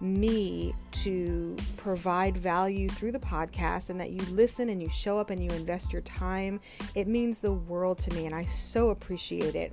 me to provide value through the podcast and that you listen and you show up and you invest your time. It means the world to me, and I so appreciate it.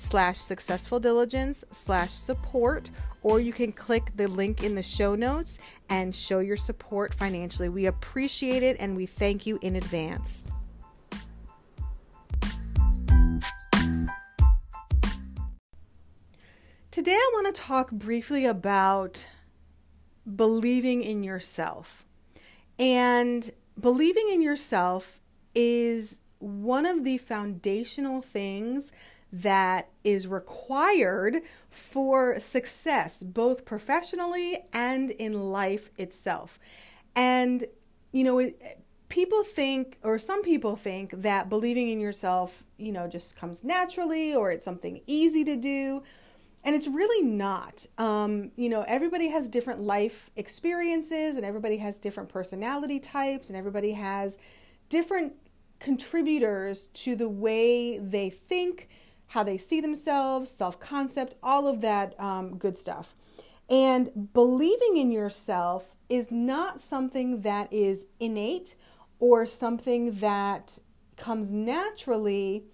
slash successful diligence slash support or you can click the link in the show notes and show your support financially. We appreciate it and we thank you in advance. Today i want to talk briefly about believing in yourself. And believing in yourself is one of the foundational things that is required for success, both professionally and in life itself. And, you know, it, people think, or some people think, that believing in yourself, you know, just comes naturally or it's something easy to do. And it's really not. Um, you know, everybody has different life experiences and everybody has different personality types and everybody has different contributors to the way they think how they see themselves, self concept, all of that um, good stuff. And believing in yourself is not something that is innate or something that comes naturally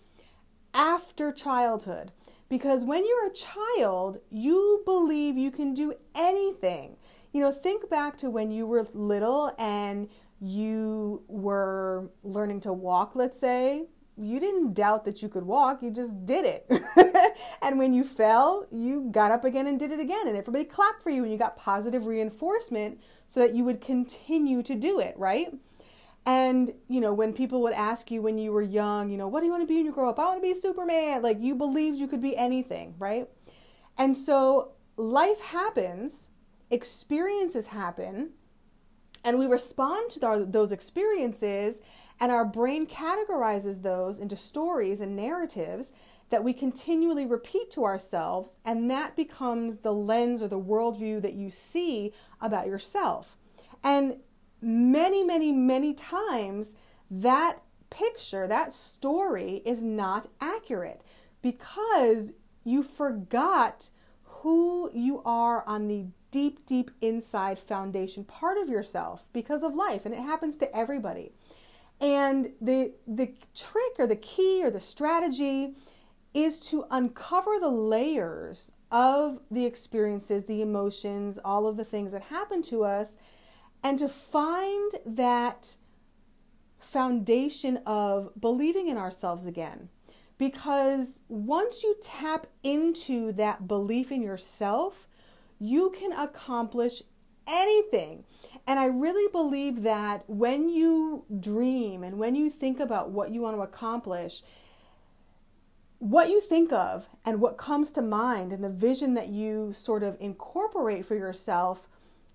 after childhood. Because when you're a child, you believe you can do anything. You know, think back to when you were little and you were learning to walk, let's say, you didn't doubt that you could walk, you just did it. and when you fell, you got up again and did it again. And everybody clapped for you and you got positive reinforcement so that you would continue to do it, right? And, you know, when people would ask you when you were young, you know, what do you want to be when you grow up? I want to be Superman. Like you believed you could be anything, right? And so life happens, experiences happen, and we respond to those experiences and our brain categorizes those into stories and narratives that we continually repeat to ourselves, and that becomes the lens or the worldview that you see about yourself. And many, many, many times, that picture, that story is not accurate because you forgot who you are on the deep, deep inside foundation part of yourself because of life. And it happens to everybody. And the the trick or the key or the strategy is to uncover the layers of the experiences, the emotions, all of the things that happen to us and to find that foundation of believing in ourselves again. Because once you tap into that belief in yourself, you can accomplish anything. And I really believe that when you dream and when you think about what you want to accomplish, what you think of and what comes to mind and the vision that you sort of incorporate for yourself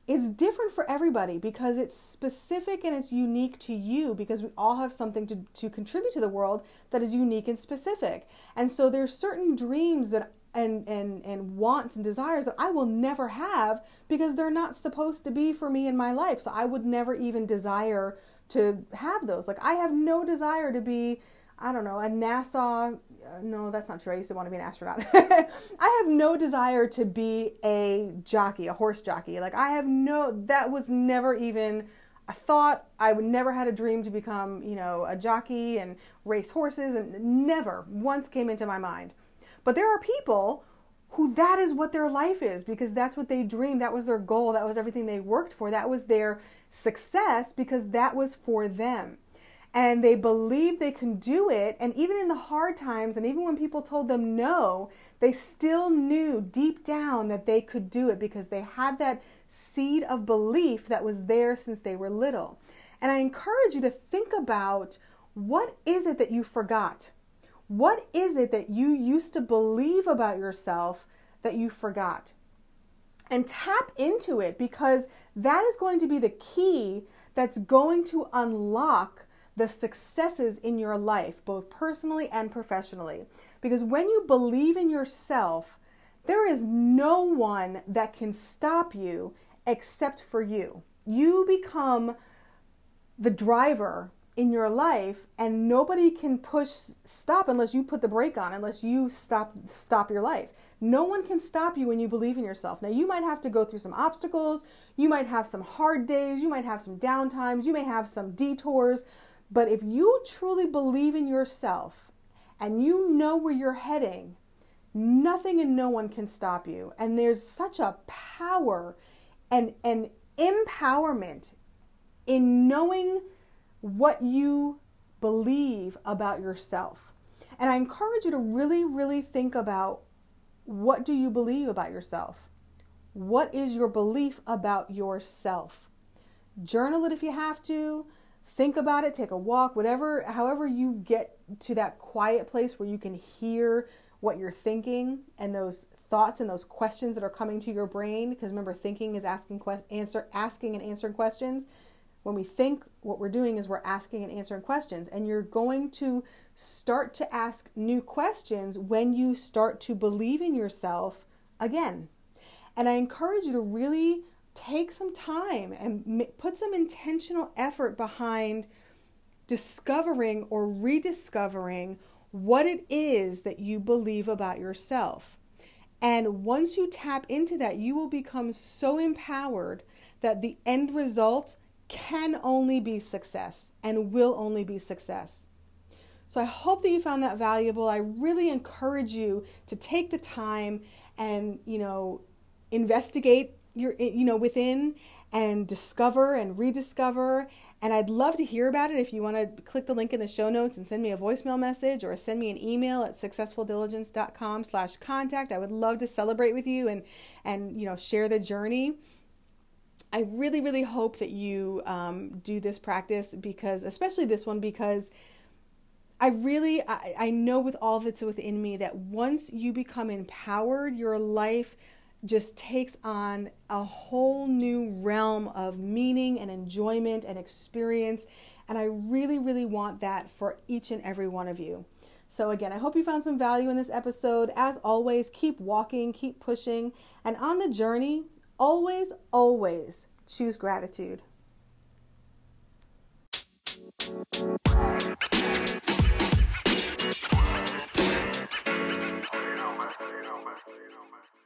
is different for everybody because it's specific and it's unique to you because we all have something to, to contribute to the world that is unique and specific. And so there's certain dreams that and, and, and wants and desires that I will never have because they're not supposed to be for me in my life. So I would never even desire to have those. Like I have no desire to be, I don't know, a NASA. Uh, no, that's not true. I used to want to be an astronaut. I have no desire to be a jockey, a horse jockey. Like I have no, that was never even a thought. I would never had a dream to become, you know, a jockey and race horses and never once came into my mind. But there are people who that is what their life is because that's what they dreamed. That was their goal. That was everything they worked for. That was their success because that was for them. And they believe they can do it. And even in the hard times, and even when people told them no, they still knew deep down that they could do it because they had that seed of belief that was there since they were little. And I encourage you to think about what is it that you forgot? What is it that you used to believe about yourself that you forgot? And tap into it because that is going to be the key that's going to unlock the successes in your life, both personally and professionally. Because when you believe in yourself, there is no one that can stop you except for you. You become the driver in your life and nobody can push stop unless you put the brake on unless you stop stop your life. No one can stop you when you believe in yourself. Now you might have to go through some obstacles. You might have some hard days. You might have some downtimes. You may have some detours but if you truly believe in yourself and you know where you're heading nothing and no one can stop you and there's such a power and and empowerment in knowing what you believe about yourself. And I encourage you to really, really think about what do you believe about yourself? What is your belief about yourself? Journal it if you have to. Think about it, take a walk, whatever, however you get to that quiet place where you can hear what you're thinking and those thoughts and those questions that are coming to your brain because remember thinking is asking que- answer asking and answering questions when we think, what we're doing is we're asking and answering questions. And you're going to start to ask new questions when you start to believe in yourself again. And I encourage you to really take some time and put some intentional effort behind discovering or rediscovering what it is that you believe about yourself. And once you tap into that, you will become so empowered that the end result can only be success and will only be success. So I hope that you found that valuable. I really encourage you to take the time and, you know, investigate your you know within and discover and rediscover and I'd love to hear about it if you want to click the link in the show notes and send me a voicemail message or send me an email at successfuldiligence.com slash contact. I would love to celebrate with you and and you know share the journey. I really, really hope that you um, do this practice because, especially this one, because I really, I, I know with all that's within me that once you become empowered, your life just takes on a whole new realm of meaning and enjoyment and experience. And I really, really want that for each and every one of you. So, again, I hope you found some value in this episode. As always, keep walking, keep pushing, and on the journey, always, always choose gratitude. You know, man. You know, man. You know, man.